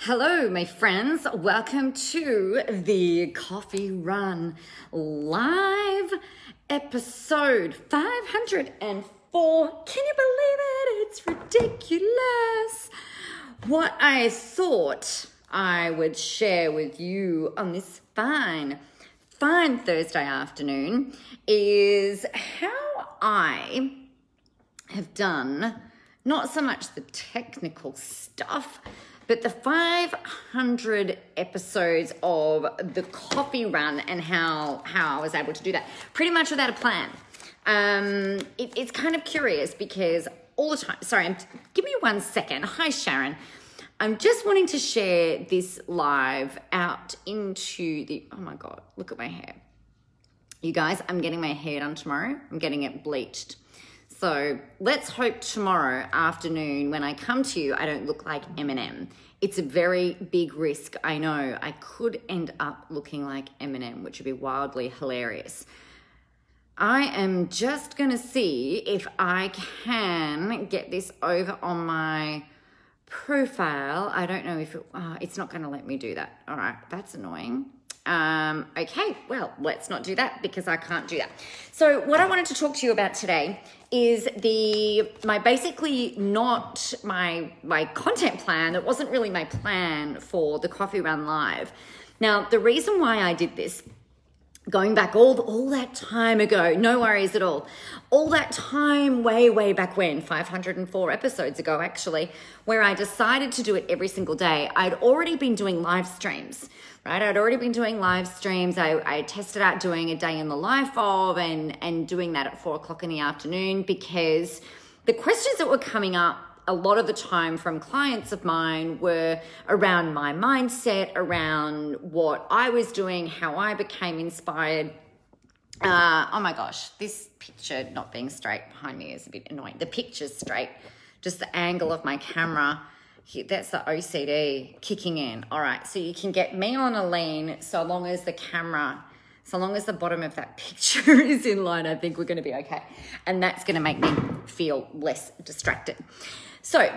Hello, my friends. Welcome to the Coffee Run live episode 504. Can you believe it? It's ridiculous. What I thought I would share with you on this fine, fine Thursday afternoon is how I have done not so much the technical stuff but the 500 episodes of the coffee run and how how I was able to do that pretty much without a plan. Um, it, it's kind of curious because all the time. Sorry, I'm, give me one second. Hi, Sharon. I'm just wanting to share this live out into the. Oh my god! Look at my hair. You guys, I'm getting my hair done tomorrow. I'm getting it bleached. So let's hope tomorrow afternoon when I come to you, I don't look like Eminem. It's a very big risk. I know I could end up looking like Eminem, which would be wildly hilarious. I am just going to see if I can get this over on my profile. I don't know if it, oh, it's not going to let me do that. All right, that's annoying. Um, okay, well, let's not do that because I can't do that. So, what I wanted to talk to you about today is the my basically not my my content plan. It wasn't really my plan for the Coffee Run Live. Now, the reason why I did this going back all all that time ago no worries at all all that time way way back when 504 episodes ago actually where i decided to do it every single day i'd already been doing live streams right i'd already been doing live streams i, I tested out doing a day in the life of and and doing that at four o'clock in the afternoon because the questions that were coming up a lot of the time from clients of mine were around my mindset, around what I was doing, how I became inspired. Uh, oh my gosh, this picture not being straight behind me is a bit annoying. The picture's straight, just the angle of my camera. That's the OCD kicking in. All right, so you can get me on a lean so long as the camera so long as the bottom of that picture is in line, I think we're going to be okay. And that's going to make me feel less distracted. So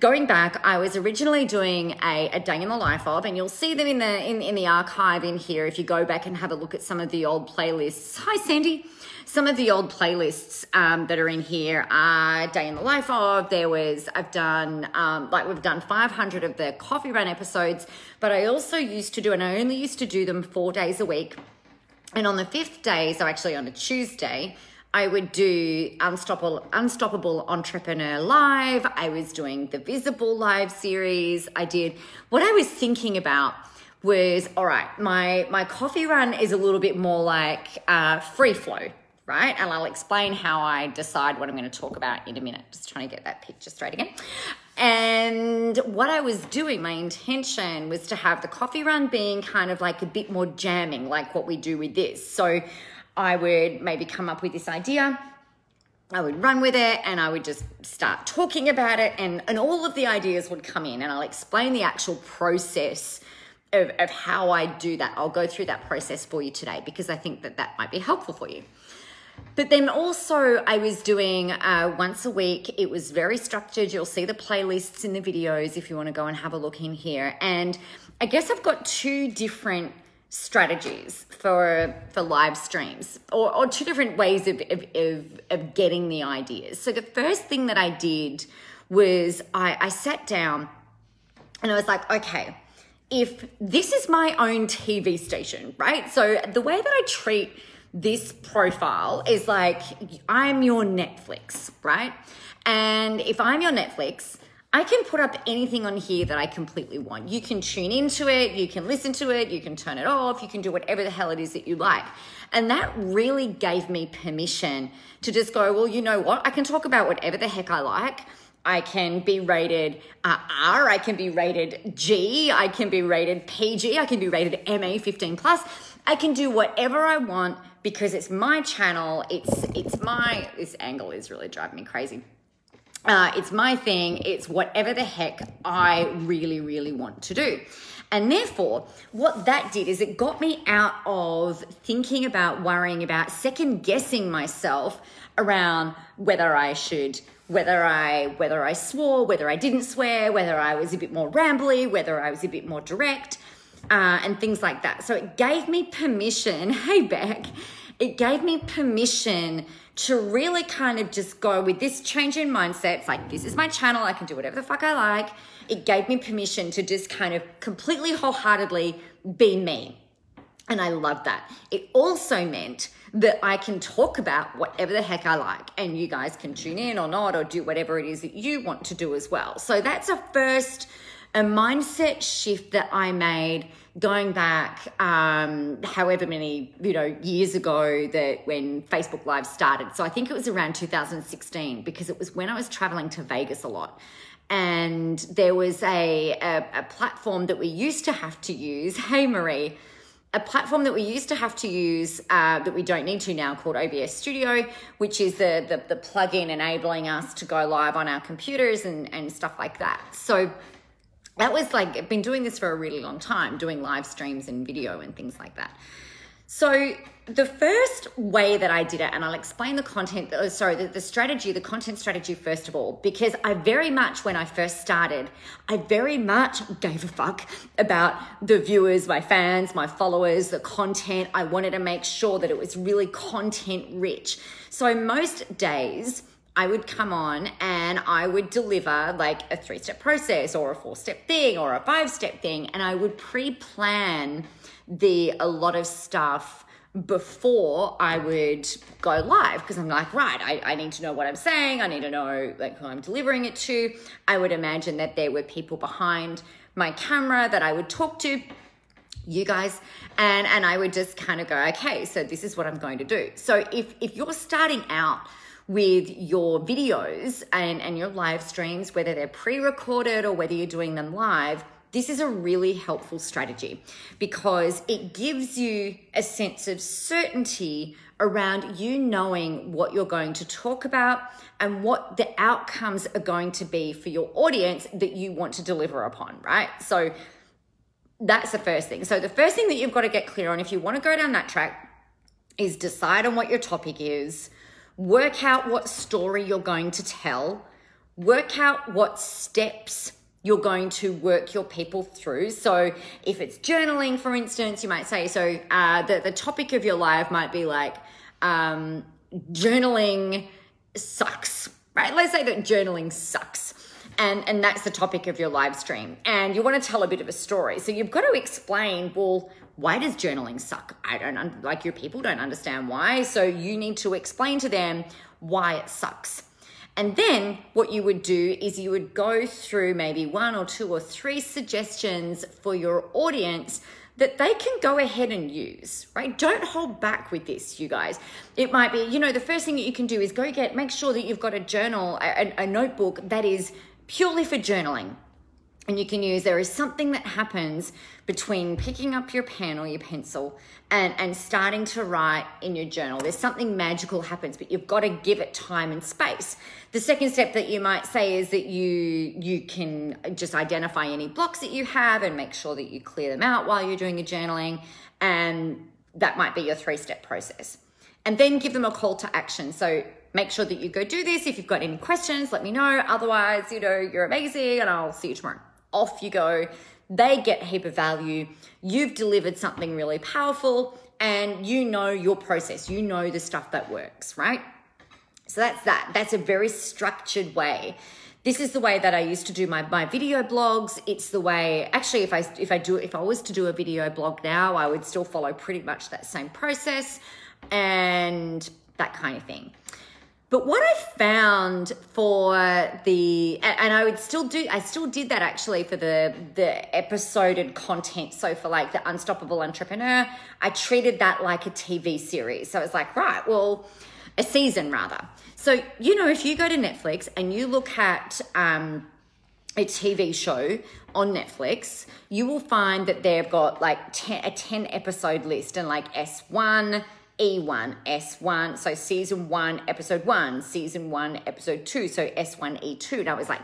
going back, I was originally doing a, a day in the life of, and you'll see them in the in, in the archive in here if you go back and have a look at some of the old playlists. Hi, Sandy. Some of the old playlists um, that are in here are Day in the Life of. There was, I've done, um, like we've done 500 of the Coffee Run episodes, but I also used to do, and I only used to do them four days a week. And on the fifth day, so actually on a Tuesday, I would do Unstoppable, Unstoppable Entrepreneur Live. I was doing the Visible Live series. I did what I was thinking about was all right, my, my coffee run is a little bit more like uh, free flow, right? And I'll explain how I decide what I'm going to talk about in a minute. Just trying to get that picture straight again. And what I was doing, my intention was to have the coffee run being kind of like a bit more jamming, like what we do with this. So I would maybe come up with this idea. I would run with it and I would just start talking about it, and, and all of the ideas would come in, and I'll explain the actual process of, of how I do that. I'll go through that process for you today because I think that that might be helpful for you. But then also, I was doing uh, once a week. It was very structured. You'll see the playlists in the videos if you want to go and have a look in here. And I guess I've got two different strategies for for live streams or, or two different ways of, of, of, of getting the ideas so the first thing that i did was I, I sat down and i was like okay if this is my own tv station right so the way that i treat this profile is like i'm your netflix right and if i'm your netflix I can put up anything on here that I completely want. You can tune into it, you can listen to it, you can turn it off, you can do whatever the hell it is that you like. And that really gave me permission to just go, well, you know what? I can talk about whatever the heck I like. I can be rated uh, R, I can be rated G, I can be rated PG, I can be rated MA 15 plus. I can do whatever I want because it's my channel. It's it's my this angle is really driving me crazy uh, it's my thing. It's whatever the heck I really, really want to do. And therefore, what that did is it got me out of thinking about, worrying about, second guessing myself around whether I should whether I whether I swore, whether I didn't swear, whether I was a bit more rambly, whether I was a bit more direct, uh, and things like that. So it gave me permission. Hey, Beck, it gave me permission to really kind of just go with this change in mindset. It's like, this is my channel. I can do whatever the fuck I like. It gave me permission to just kind of completely wholeheartedly be me. And I love that. It also meant that I can talk about whatever the heck I like, and you guys can tune in or not, or do whatever it is that you want to do as well. So that's a first a mindset shift that I made going back um, however many you know years ago that when Facebook Live started. So I think it was around 2016 because it was when I was traveling to Vegas a lot. And there was a, a, a platform that we used to have to use. Hey, Marie a platform that we used to have to use uh, that we don't need to now called OBS Studio, which is the, the, the plugin enabling us to go live on our computers and, and stuff like that. So that was like, I've been doing this for a really long time, doing live streams and video and things like that. So the first way that I did it, and I'll explain the content, oh, sorry, the, the, strategy, the content strategy first of all, because I very much, when I first started, I very much gave a fuck about the viewers, my fans, my followers, the content. I wanted to make sure that it was really content rich. So most days, I would come on and I would deliver like a three step process or a four step thing or a five step thing. And I would pre plan the a lot of stuff before I would go live because I'm like, right, I, I need to know what I'm saying. I need to know like who I'm delivering it to. I would imagine that there were people behind my camera that I would talk to you guys and and I would just kind of go okay so this is what I'm going to do so if if you're starting out with your videos and and your live streams whether they're pre-recorded or whether you're doing them live this is a really helpful strategy because it gives you a sense of certainty around you knowing what you're going to talk about and what the outcomes are going to be for your audience that you want to deliver upon, right? So that's the first thing. So the first thing that you've got to get clear on if you want to go down that track is decide on what your topic is, work out what story you're going to tell, work out what steps you're going to work your people through. So if it's journaling, for instance, you might say, so uh, the, the topic of your life might be like, um, journaling sucks, right? Let's say that journaling sucks. And, and that's the topic of your live stream. And you want to tell a bit of a story. So you've got to explain, well, why does journaling suck? I don't like your people don't understand why. So you need to explain to them why it sucks. And then what you would do is you would go through maybe one or two or three suggestions for your audience that they can go ahead and use, right? Don't hold back with this, you guys. It might be, you know, the first thing that you can do is go get, make sure that you've got a journal, a, a notebook that is purely for journaling and you can use there is something that happens between picking up your pen or your pencil and and starting to write in your journal. There's something magical happens but you've got to give it time and space. The second step that you might say is that you you can just identify any blocks that you have and make sure that you clear them out while you're doing your journaling. And that might be your three step process. And then give them a call to action. So make sure that you go do this. If you've got any questions let me know. Otherwise you know you're amazing and i'll see you tomorrow off you go. They get a heap of value. You've delivered something really powerful and you know your process. You know the stuff that works, right? So that's that. That's a very structured way. This is the way that I used to do my, my video blogs. It's the way actually if I if I do if I was to do a video blog now, I would still follow pretty much that same process and that kind of thing. But what I found for the and I would still do I still did that actually for the the episoded content. So for like the Unstoppable Entrepreneur, I treated that like a TV series. So it's like, right, well, a season rather. So, you know, if you go to Netflix and you look at um a TV show on Netflix, you will find that they've got like 10, a 10 episode list and like S1, E1, S1, so season one, episode one, season one, episode two, so S1, E2. And I was like,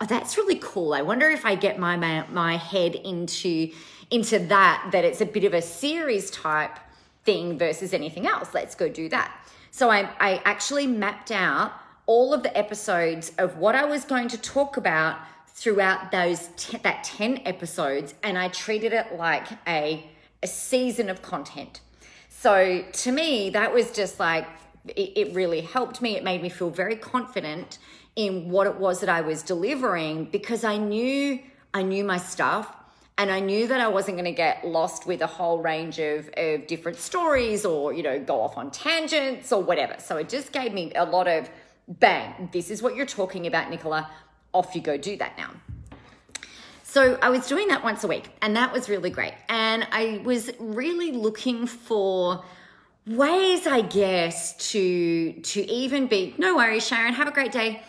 oh, that's really cool. I wonder if I get my, my, my head into, into that, that it's a bit of a series type thing versus anything else. Let's go do that. So I, I actually mapped out all of the episodes of what I was going to talk about throughout those that 10 episodes and I treated it like a a season of content. So to me that was just like it, it really helped me. It made me feel very confident in what it was that I was delivering because I knew I knew my stuff and I knew that I wasn't going to get lost with a whole range of, of different stories or, you know, go off on tangents or whatever. So it just gave me a lot of bang, this is what you're talking about, Nicola. Off you go, do that now. So I was doing that once a week, and that was really great. And I was really looking for ways, I guess, to to even be no worries, Sharon, have a great day.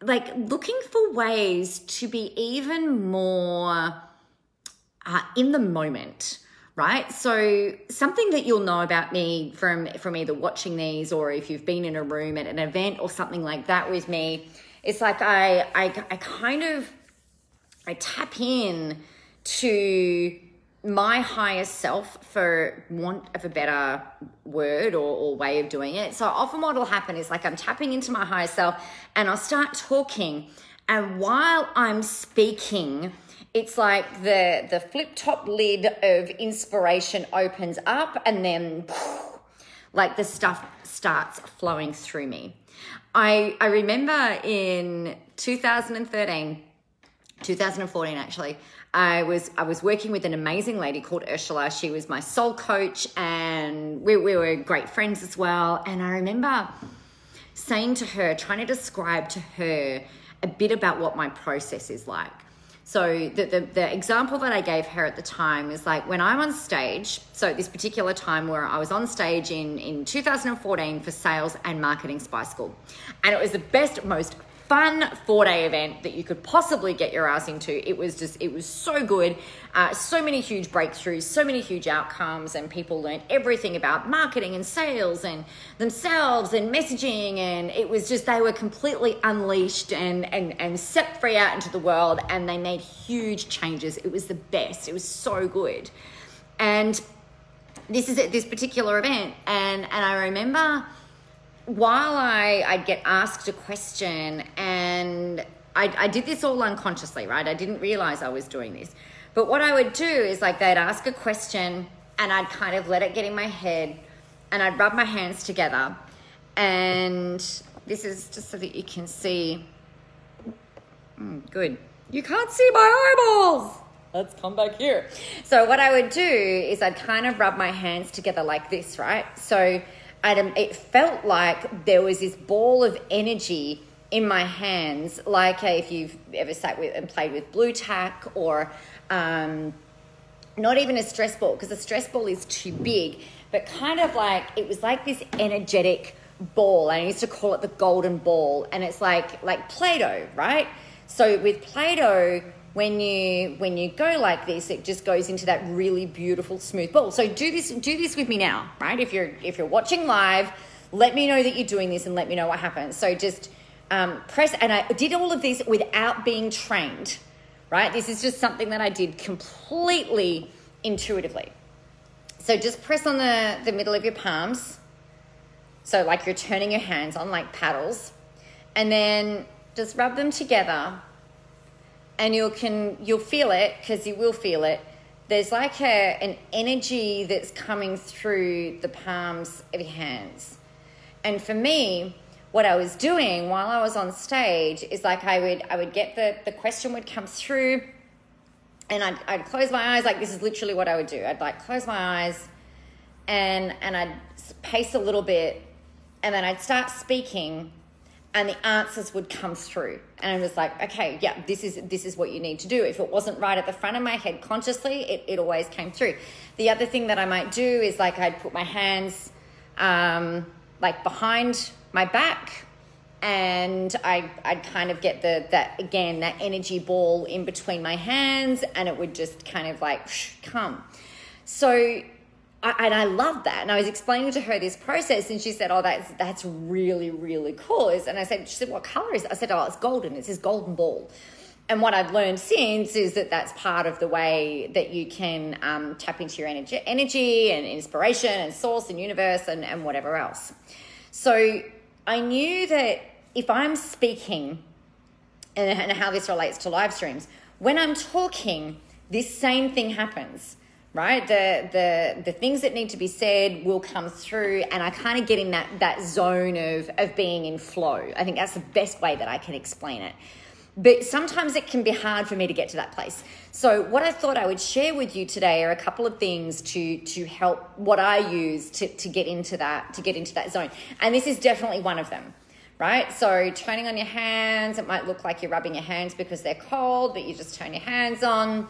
Like looking for ways to be even more uh, in the moment right so something that you'll know about me from from either watching these or if you've been in a room at an event or something like that with me it's like i i, I kind of i tap in to my higher self for want of a better word or, or way of doing it. So often what will happen is like i'm tapping into my higher self and i'll start talking. And while i'm speaking it's like the the flip top lid of inspiration opens up and then like the stuff starts flowing through me. I i remember in 2013 2014 actually I was I was working with an amazing lady called Ursula. She was my soul coach, and we, we were great friends as well. And I remember saying to her, trying to describe to her a bit about what my process is like. So the, the, the example that I gave her at the time is like when I'm on stage. So this particular time where I was on stage in in 2014 for sales and marketing spy school, and it was the best, most fun four day event that you could possibly get your ass into. It was just, it was so good. Uh, so many huge breakthroughs, so many huge outcomes, and people learned everything about marketing and sales and themselves and messaging. And it was just, they were completely unleashed and, and, and set free out into the world, and they made huge changes. It was the best. It was so good. And this is at this particular event, and, and I remember while I, I'd get asked a question, and I, I did this all unconsciously, right? I didn't realize I was doing this. But what I would do is like they'd ask a question, and I'd kind of let it get in my head, and I'd rub my hands together. And this is just so that you can see. Mm, good. You can't see my eyeballs. Let's come back here. So, what I would do is I'd kind of rub my hands together like this, right? So, Adam, it felt like there was this ball of energy in my hands, like if you've ever sat with and played with Blu Tack or um, not even a stress ball, because a stress ball is too big, but kind of like it was like this energetic ball. I used to call it the golden ball, and it's like like Play-Doh, right? So with Play-Doh, when you when you go like this it just goes into that really beautiful smooth ball. So do this do this with me now right? If you're if you're watching live let me know that you're doing this and let me know what happens. So just um, press and i did all of this without being trained right? This is just something that i did completely intuitively. So just press on the the middle of your palms. So like you're turning your hands on like paddles. And then just rub them together and you can you'll feel it because you will feel it. There's like a, an energy that's coming through the palms of your hands. And for me what i was doing while i was on stage is like i would i would get the the question would come through and I'd, I'd close my eyes like this is literally what i would do. I'd like close my eyes and and i'd pace a little bit and then i'd start speaking and the answers would come through. And i was like okay yeah this is this is what you need to do. If it wasn't right at the front of my head consciously it, it always came through. The other thing that i might do is like i'd put my hands um, like behind my back and I, I'd kind of get the that again that energy ball in between my hands and it would just kind of like come. So I, and I loved that. And I was explaining to her this process, and she said, "Oh, that's that's really really cool." And I said, "She said, what color is it?" I said, "Oh, it's golden. It's this golden ball." And what I've learned since is that that's part of the way that you can um, tap into your energy, energy and inspiration and source and universe and, and whatever else. So I knew that if I'm speaking and, and how this relates to live streams, when I'm talking, this same thing happens right? The the the things that need to be said will come through and i kind of get in that that zone of of being in flow. I think that's the best way that i can explain it. But sometimes it can be hard for me to get to that place. So what i thought i would share with you today are a couple of things to to help what i use to to get into that to get into that zone. And this is definitely one of them right? So turning on your hands, it might look like you're rubbing your hands because they're cold, but you just turn your hands on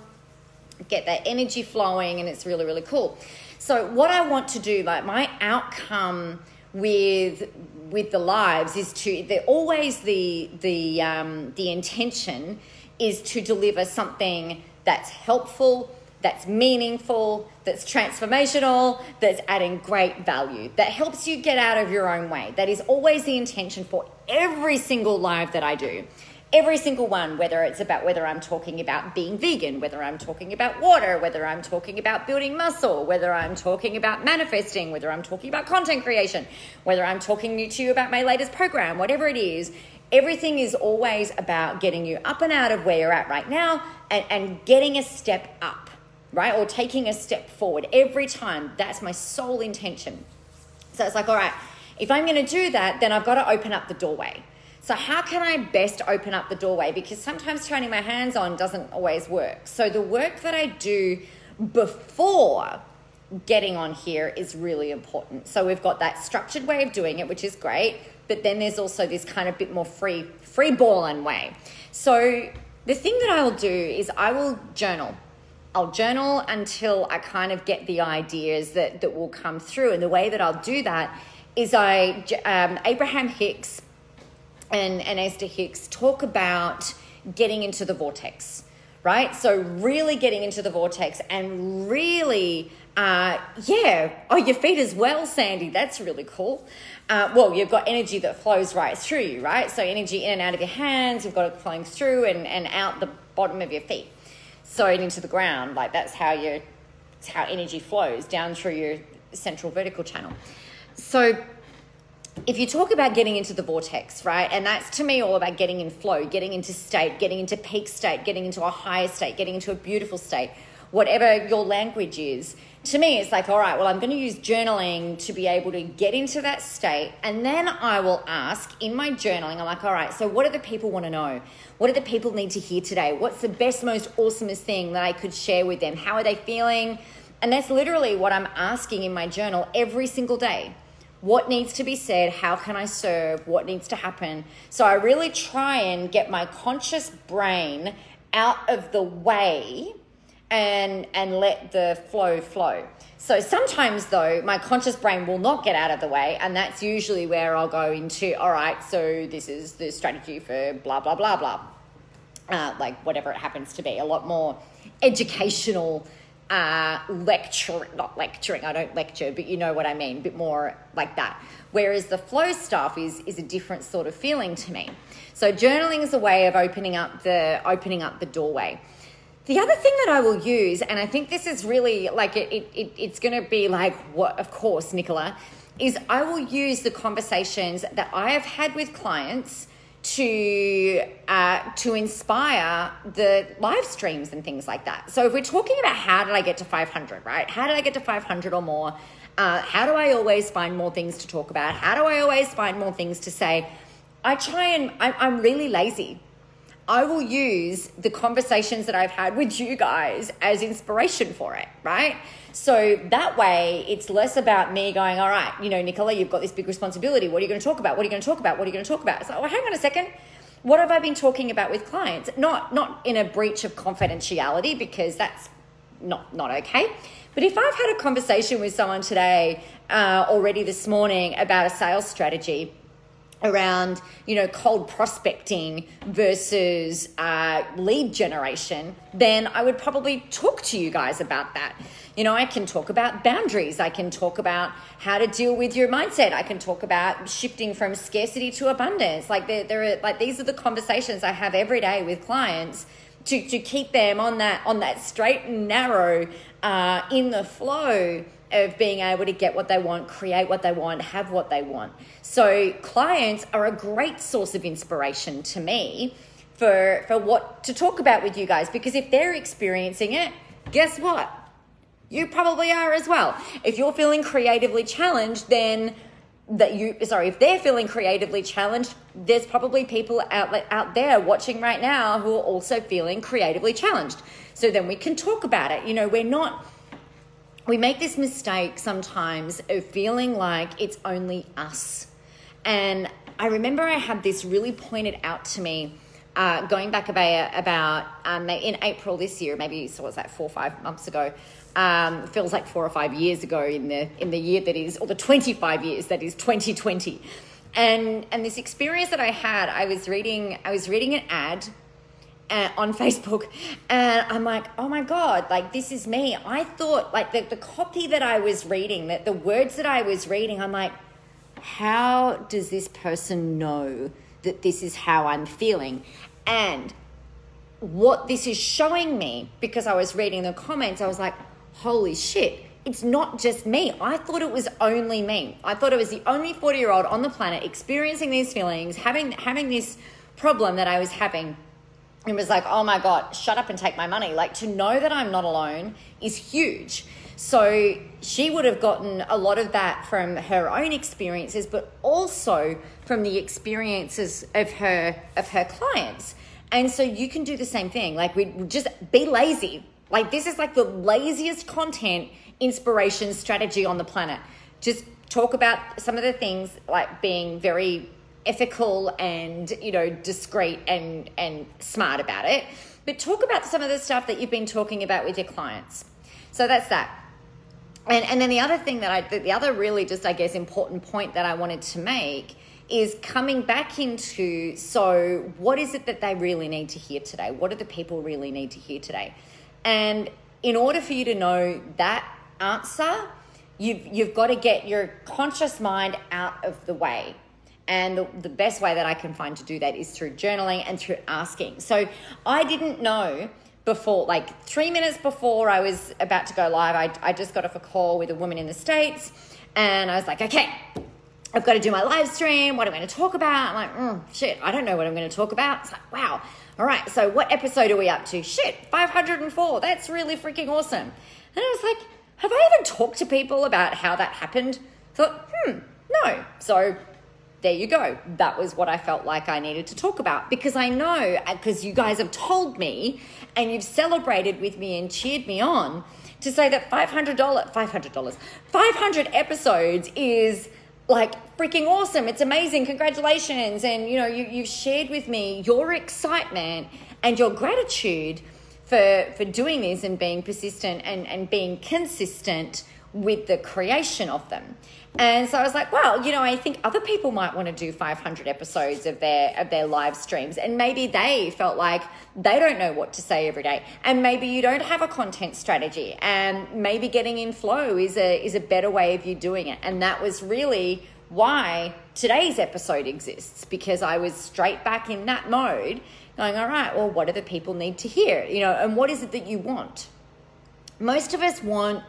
get that energy flowing and it's really really cool. So what i want to do like my outcome with with the lives is to they're always the the um, the intention is to deliver something that's helpful that's meaningful that's transformational that's adding great value that helps you get out of your own way. That is always the intention for every single live that i do every single one, whether it's about whether I'm talking about being vegan, whether I'm talking about water, whether I'm talking about building muscle, whether I'm talking about manifesting, whether I'm talking about content creation, whether I'm talking to you about my latest program, whatever it is, everything is always about getting you up and out of where you're at right now and, and getting a step up, right? Or taking a step forward every time. That's my sole intention. So it's like, all right, if I'm going to do that, then I've got to open up the doorway so, how can I best open up the doorway? Because sometimes turning my hands on doesn't always work. So, the work that I do before getting on here is really important. So, we've got that structured way of doing it, which is great, but then there's also this kind of bit more free, free balling way. So, the thing that I will do is I will journal. I'll journal until I kind of get the ideas that, that will come through. And the way that I'll do that is I, um, Abraham Hicks and, and Esther Hicks talk about getting into the vortex, right? So, really getting into the vortex and really, uh, yeah, oh, your feet as well, Sandy. That's really cool. Uh, well, you've got energy that flows right through you, right? So, energy in and out of your hands, you've got it flowing through and, and out the bottom of your feet. So, into the ground, like that's how you, how energy flows down through your central vertical channel. So, if you talk about getting into the vortex, right, and that's to me all about getting in flow, getting into state, getting into peak state, getting into a higher state, getting into a beautiful state, whatever your language is, to me, it's like, all right, well, I'm going to use journaling to be able to get into that state. And then I will ask in my journaling, I'm like, all right, so what do the people want to know? What do the people need to hear today? What's the best, most awesomest thing that I could share with them? How are they feeling? And that's literally what I'm asking in my journal every single day what needs to be said, how can I serve, what needs to happen. So I really try and get my conscious brain out of the way and and let the flow flow. So sometimes though, my conscious brain will not get out of the way, and that's usually where I'll go into, all right, so this is the strategy for blah blah blah blah. Uh, like whatever it happens to be, a lot more educational uh, lecturing, not lecturing, I don't lecture, but you know what I mean, a bit more like that. Whereas the flow stuff is is a different sort of feeling to me. So journaling is a way of opening up the opening up the doorway. The other thing that I will use, and I think this is really like it, it, it it's going to be like what, of course, Nicola, is I will use the conversations that I have had with clients to uh, to inspire the live streams and things like that. So if we're talking about how did I get to 500, right? How did I get to 500 or more? Uh, how do I always find more things to talk about? How do I always find more things to say? I try and I, I'm really lazy. I will use the conversations that I've had with you guys as inspiration for it, right? So that way, it's less about me going, all right, you know, Nicola, you've got this big responsibility. What are you going to talk about? What are you going to talk about? What are you going to talk about? It's like, well, hang on a second. What have I been talking about with clients? Not not in a breach of confidentiality because that's not not okay. But if I've had a conversation with someone today uh, already this morning about a sales strategy around you know cold prospecting versus uh, lead generation then i would probably talk to you guys about that. You know i can talk about boundaries. I can talk about how to deal with your mindset. I can talk about shifting from scarcity to abundance. Like there, there are like these are the conversations i have every day with clients to, to keep them on that on that straight and narrow uh, in the flow of being able to get what they want, create what they want, have what they want. So clients are a great source of inspiration to me for for what to talk about with you guys because if they're experiencing it, guess what? You probably are as well. If you're feeling creatively challenged, then that you sorry if they're feeling creatively challenged there's probably people out out there watching right now who are also feeling creatively challenged so then we can talk about it you know we're not we make this mistake sometimes of feeling like it's only us and i remember i had this really pointed out to me uh, going back about about um, in april this year maybe so was that four or five months ago um, feels like four or five years ago in the in the year that is, or the 25 years that is 2020. And and this experience that I had, I was reading I was reading an ad uh, on Facebook, and I'm like, oh my god, like this is me. I thought like the, the copy that I was reading, that the words that I was reading, I'm like, how does this person know that this is how I'm feeling? And what this is showing me, because I was reading the comments, I was like, holy shit, it's not just me. I thought it was only me. I thought it was the only 40 year old on the planet experiencing these feelings, having having this problem that I was having. It was like, oh my God, shut up and take my money. Like to know that I'm not alone is huge. So she would have gotten a lot of that from her own experiences, but also from the experiences of her of her clients. And so you can do the same thing. Like we just be lazy. Like, this is like the laziest content inspiration strategy on the planet. Just talk about some of the things like being very ethical and, you know, discreet and, and smart about it. But talk about some of the stuff that you've been talking about with your clients. So that's that. And, and then the other thing that I, the other really just, I guess, important point that I wanted to make is coming back into so what is it that they really need to hear today? What do the people really need to hear today? And in order for you to know that answer, you've, you've got to get your conscious mind out of the way. And the, the best way that I can find to do that is through journaling and through asking. So I didn't know before, like three minutes before I was about to go live, I, I just got off a call with a woman in the States. And I was like, okay, I've got to do my live stream. What am I going to talk about? I'm like, mm, shit, I don't know what I'm going to talk about. It's like, wow, all right, so what episode are we up to? Shit, 504. That's really freaking awesome. And I was like, have I ever talked to people about how that happened? Thought, hmm, no. So there you go. That was what I felt like I needed to talk about because I know, uh, because you guys have told me and you've celebrated with me and cheered me on to say that $500, $500, 500 episodes is like freaking awesome. It's amazing. Congratulations. And you know, you, you've shared with me your excitement and your gratitude for for doing this and being persistent and, and being consistent with the creation of them. And so I was like, well, you know, I think other people might want to do 500 episodes of their of their live streams, and maybe they felt like they don't know what to say every day, and maybe you don't have a content strategy, and maybe getting in flow is a is a better way of you doing it. And that was really why today's episode exists because I was straight back in that mode, going, all right, well, what do the people need to hear, you know, and what is it that you want? Most of us want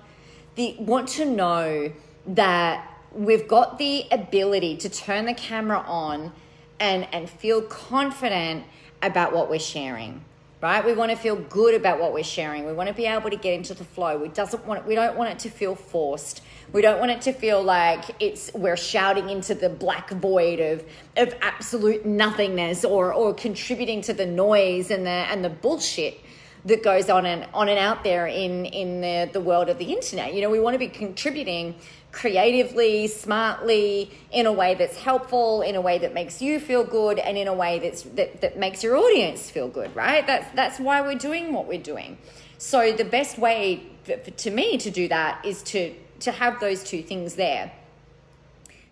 the want to know that we've got the ability to turn the camera on and and feel confident about what we're sharing right? We want to feel good about what we're sharing. We want to be able to get into the flow. We doesn't want we don't want it to feel forced. We don't want it to feel like it's we're shouting into the black void of of absolute nothingness or or contributing to the noise and the and the bullshit that goes on and on and out there in in the, the world of the internet. You know, we want to be contributing creatively, smartly, in a way that's helpful, in a way that makes you feel good, and in a way that's that, that makes your audience feel good, right? That's that's why we're doing what we're doing. So the best way for, to me to do that is to to have those two things there.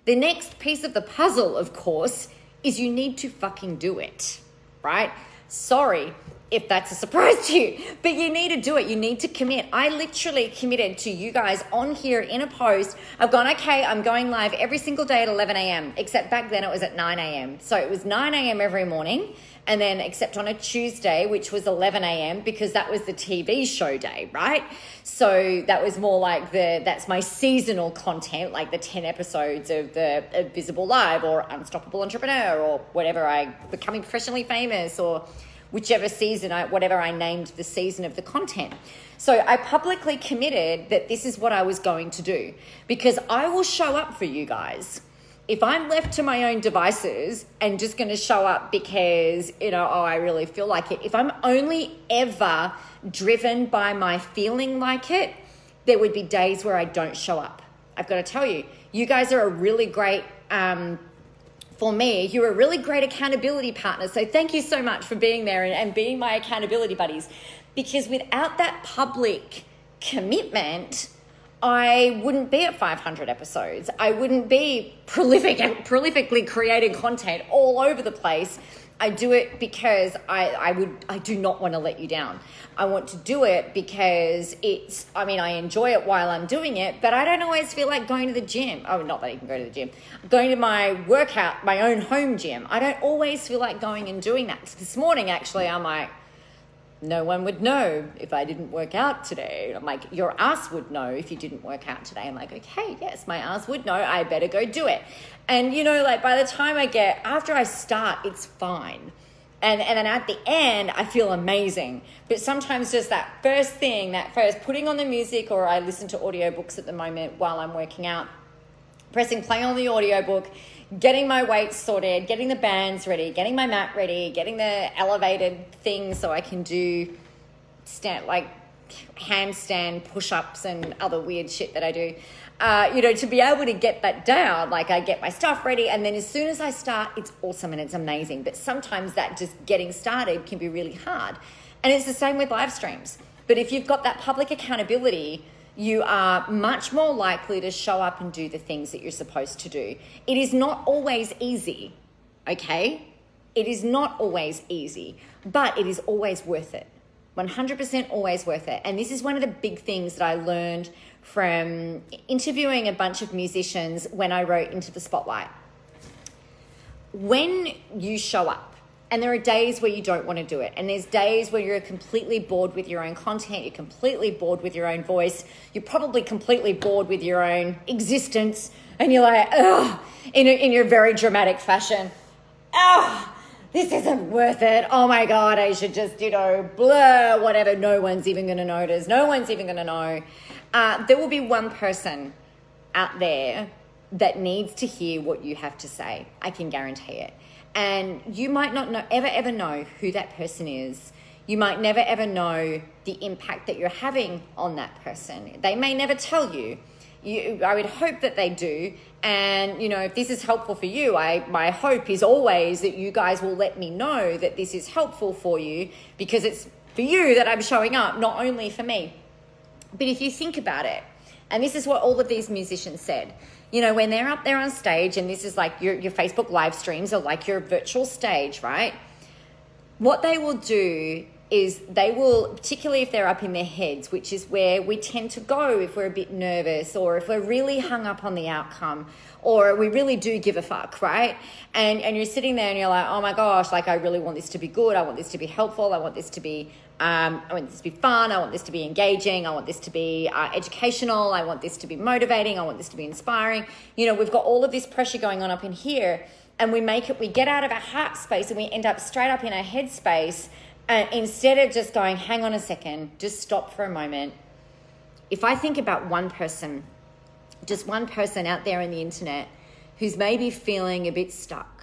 The next piece of the puzzle, of course, is you need to fucking do it, right? Sorry, if that's a surprise to you, but you need to do it. You need to commit. I literally committed to you guys on here in a post. I've gone, okay, I'm going live every single day at 11 a.m., except back then it was at 9 a.m. So it was 9 a.m. every morning. and then except on a Tuesday, which was 11 a.m., because that was the TV show day, right? So that was more like the that's my seasonal content, like the 10 episodes of the of Visible Live or Unstoppable Entrepreneur or whatever I becoming professionally famous or whichever season I whatever I named the season of the content. So I publicly committed that this is what I was going to do because I will show up for you guys. If I'm left to my own devices and just going to show up because, you know, oh, I really feel like it, if I'm only ever driven by my feeling like it, there would be days where I don't show up. I've got to tell you, you guys are a really great um, for me, you're a really great accountability partner. So thank you so much for being there and, and being my accountability buddies. Because without that public commitment, I wouldn't be at 500 episodes. I wouldn't be prolific, prolifically creating content all over the place I do it because I, I would I do not want to let you down. I want to do it because it's I mean I enjoy it while I'm doing it, but I don't always feel like going to the gym. Oh, not that I can go to the gym. Going to my workout, my own home gym. I don't always feel like going and doing that. This morning actually I'm like no one would know if I didn't work out today. I'm like, your ass would know if you didn't work out today. I'm like, okay, yes, my ass would know. I better go do it. And you know, like by the time I get after I start, it's fine. And and then at the end, I feel amazing. But sometimes just that first thing, that first putting on the music, or I listen to audiobooks at the moment while I'm working out, pressing play on the audiobook getting my weights sorted, getting the bands ready, getting my mat ready, getting the elevated thing so I can do stand like handstand push-ups and other weird shit that I do. Uh, you know, to be able to get that down, like I get my stuff ready, and then as soon as I start, it's awesome and it's amazing. But sometimes that just getting started can be really hard. And it's the same with live streams. But if you've got that public accountability, you are much more likely to show up and do the things that you're supposed to do. It is not always easy, okay? It is not always easy, but it is always worth it. 100% always worth it. And this is one of the big things that I learned from interviewing a bunch of musicians when I wrote Into the Spotlight. When you show up, and there are days where you don't want to do it. And there's days where you're completely bored with your own content, you're completely bored with your own voice, you're probably completely bored with your own existence, and you're like, ugh, in, a, in your very dramatic fashion, oh, this isn't worth it. Oh my God, I should just, you know, blur, whatever. No one's even going to notice. No one's even going to know. Uh, there will be one person out there that needs to hear what you have to say. I can guarantee it. And you might not know, ever, ever know who that person is. You might never, ever know the impact that you're having on that person. They may never tell you. You, I would hope that they do. And, you know, if this is helpful for you, I, my hope is always that you guys will let me know that this is helpful for you because it's for you that I'm showing up, not only for me. But if you think about it, and this is what all of these musicians said you know, when they're up there on stage, and this is like your, your Facebook live streams are like your virtual stage, right? What they will do is they will, particularly if they're up in their heads, which is where we tend to go if we're a bit nervous or if we're really hung up on the outcome or we really do give a fuck, right? And and you're sitting there and you're like, oh my gosh, like I really want this to be good. I want this to be helpful. I want this to be um, I want this to be fun. I want this to be engaging. I want this to be uh, educational. I want this to be motivating. I want this to be inspiring. You know, we've got all of this pressure going on up in here, and we make it. We get out of our heart space and we end up straight up in our head space. And instead of just going, hang on a second, just stop for a moment. If I think about one person, just one person out there in the internet who's maybe feeling a bit stuck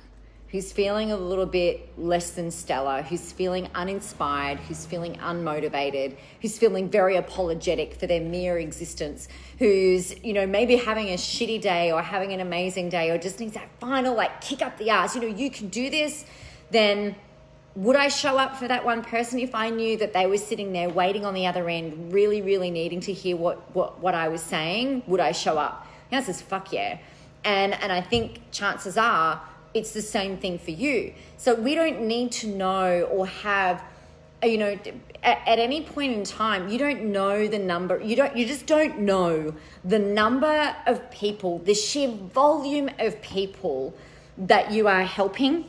who's feeling a little bit less than stellar, who's feeling uninspired, who's feeling unmotivated, who's feeling very apologetic for their mere existence, who's, you know, maybe having a shitty day or having an amazing day or just needs that final like kick up the ass, you know, you can do this, then would I show up for that one person if I knew that they were sitting there waiting on the other end, really, really needing to hear what, what, what I was saying? Would I show up? The answer is fuck yeah. And, and I think chances are it's the same thing for you. So we don't need to know or have uh, you know at, at, any point in time you don't know the number you don't you just don't know the number of people the sheer volume of people that you are helping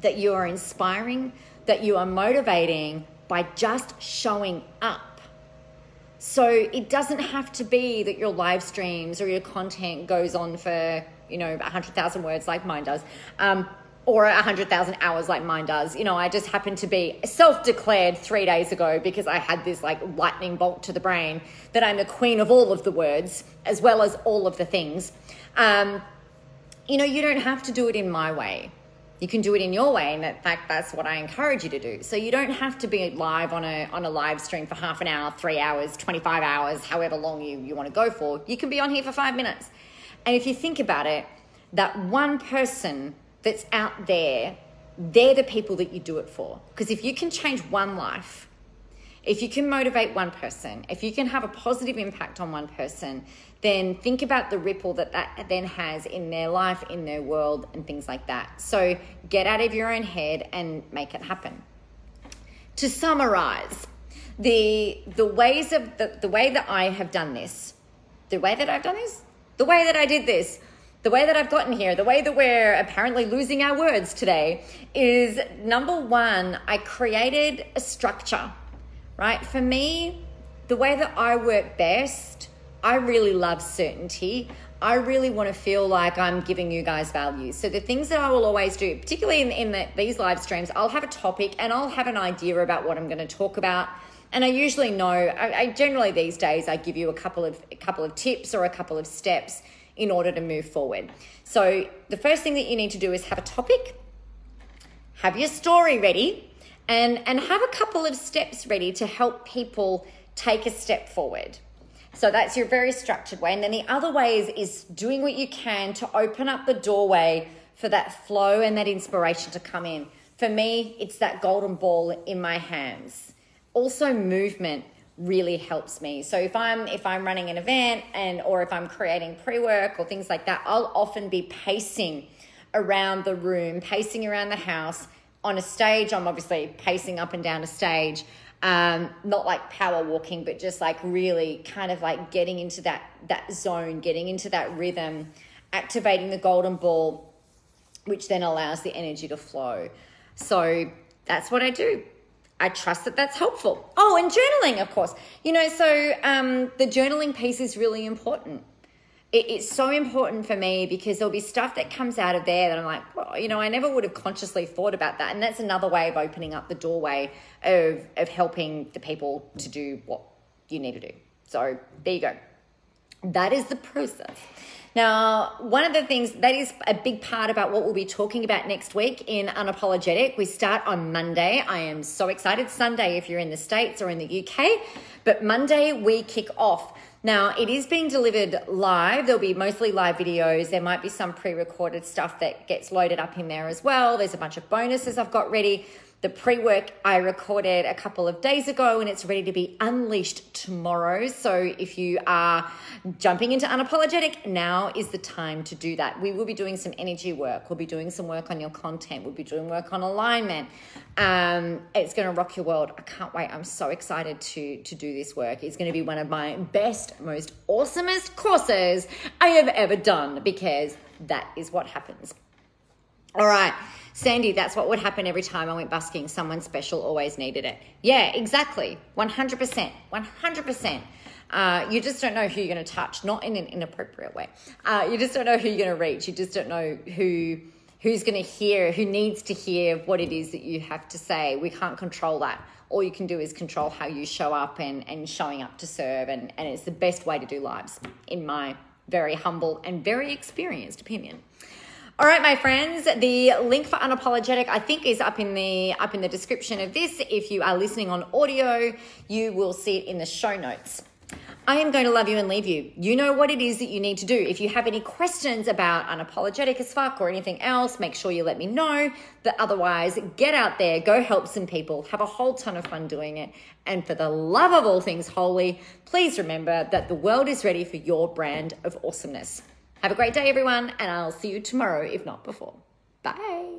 that you are inspiring, that you are motivating by just showing up. So it doesn't have to be that your live streams or your content goes on for, you know, 100,000 words like mine does. Um, or 100,000 hours like mine does. You know, I just happened to be self declared three days ago because I had this like lightning bolt to the brain that I'm the queen of all of the words as well as all of the things. Um, you know, you don't have to do it in my way. You can do it in your way, and in fact, that's what I encourage you to do. So you don't have to be live on a on a live stream for half an hour, three hours, twenty five hours, however long you, you want to go for. You can be on here for five minutes. And if you think about it, that one person that's out there, they're the people that you do it for. Because if you can change one life, if you can motivate one person, if you can have a positive impact on one person, then think about the ripple that that then has in their life, in their world, and things like that. So get out of your own head and make it happen. To summarize, the the ways of the, the way that I have done this, the way that I've done this, the way that I did this, the way that I've gotten here, the way that we're apparently losing our words today is number one, I created a structure, right? For me, the way that I work best I really love certainty. I really want to feel like I'm giving you guys value. So the things that I will always do, particularly in, in the, these live streams, I'll have a topic and I'll have an idea about what I'm going to talk about. And I usually know. I, I generally these days I give you a couple of a couple of tips or a couple of steps in order to move forward. So the first thing that you need to do is have a topic, have your story ready, and and have a couple of steps ready to help people take a step forward. So that's your very structured way. And then the other way is, is doing what you can to open up the doorway for that flow and that inspiration to come in. For me, it's that golden ball in my hands. Also, movement really helps me. So if I'm if I'm running an event and or if I'm creating pre-work or things like that, I'll often be pacing around the room, pacing around the house. On a stage, I'm obviously pacing up and down a stage um, not like power walking, but just like really kind of like getting into that that zone, getting into that rhythm, activating the golden ball, which then allows the energy to flow. So that's what I do. I trust that that's helpful. Oh, and journaling, of course. You know, so um, the journaling piece is really important it, it's so important for me because there'll be stuff that comes out of there that I'm like, well, you know, I never would have consciously thought about that. And that's another way of opening up the doorway of, of helping the people to do what you need to do. So there you go. That is the process. Now, one of the things that is a big part about what we'll be talking about next week in Unapologetic, we start on Monday. I am so excited. Sunday, if you're in the States or in the UK, but Monday we kick off now, it is being delivered live. There'll be mostly live videos. There might be some pre recorded stuff that gets loaded up in there as well. There's a bunch of bonuses I've got ready. The pre work I recorded a couple of days ago and it's ready to be unleashed tomorrow. So if you are jumping into unapologetic, now is the time to do that. We will be doing some energy work. We'll be doing some work on your content. We'll be doing work on alignment. Um, it's going to rock your world. I can't wait. I'm so excited to, to do this work. It's going to be one of my best, most awesomest courses I have ever done because that is what happens. All right. Sandy, that's what would happen every time I went busking. Someone special always needed it. Yeah, exactly. 100%. 100%. Uh, you just don't know who you're going to touch, not in an inappropriate way. Uh, you just don't know who you're going to reach. You just don't know who who's going to hear, who needs to hear what it is that you have to say. We can't control that. All you can do is control how you show up and, and showing up to serve. And, and it's the best way to do lives, in my very humble and very experienced opinion. All right, my friends, the link for unapologetic I think is up in the up in the description of this. If you are listening on audio, you will see it in the show notes. I am going to love you and leave you. You know what it is that you need to do. If you have any questions about unapologetic as fuck or anything else, make sure you let me know. But otherwise, get out there, go help some people, have a whole ton of fun doing it. And for the love of all things holy, please remember that the world is ready for your brand of awesomeness. Have a great day, everyone, and I'll see you tomorrow, if not before. Bye.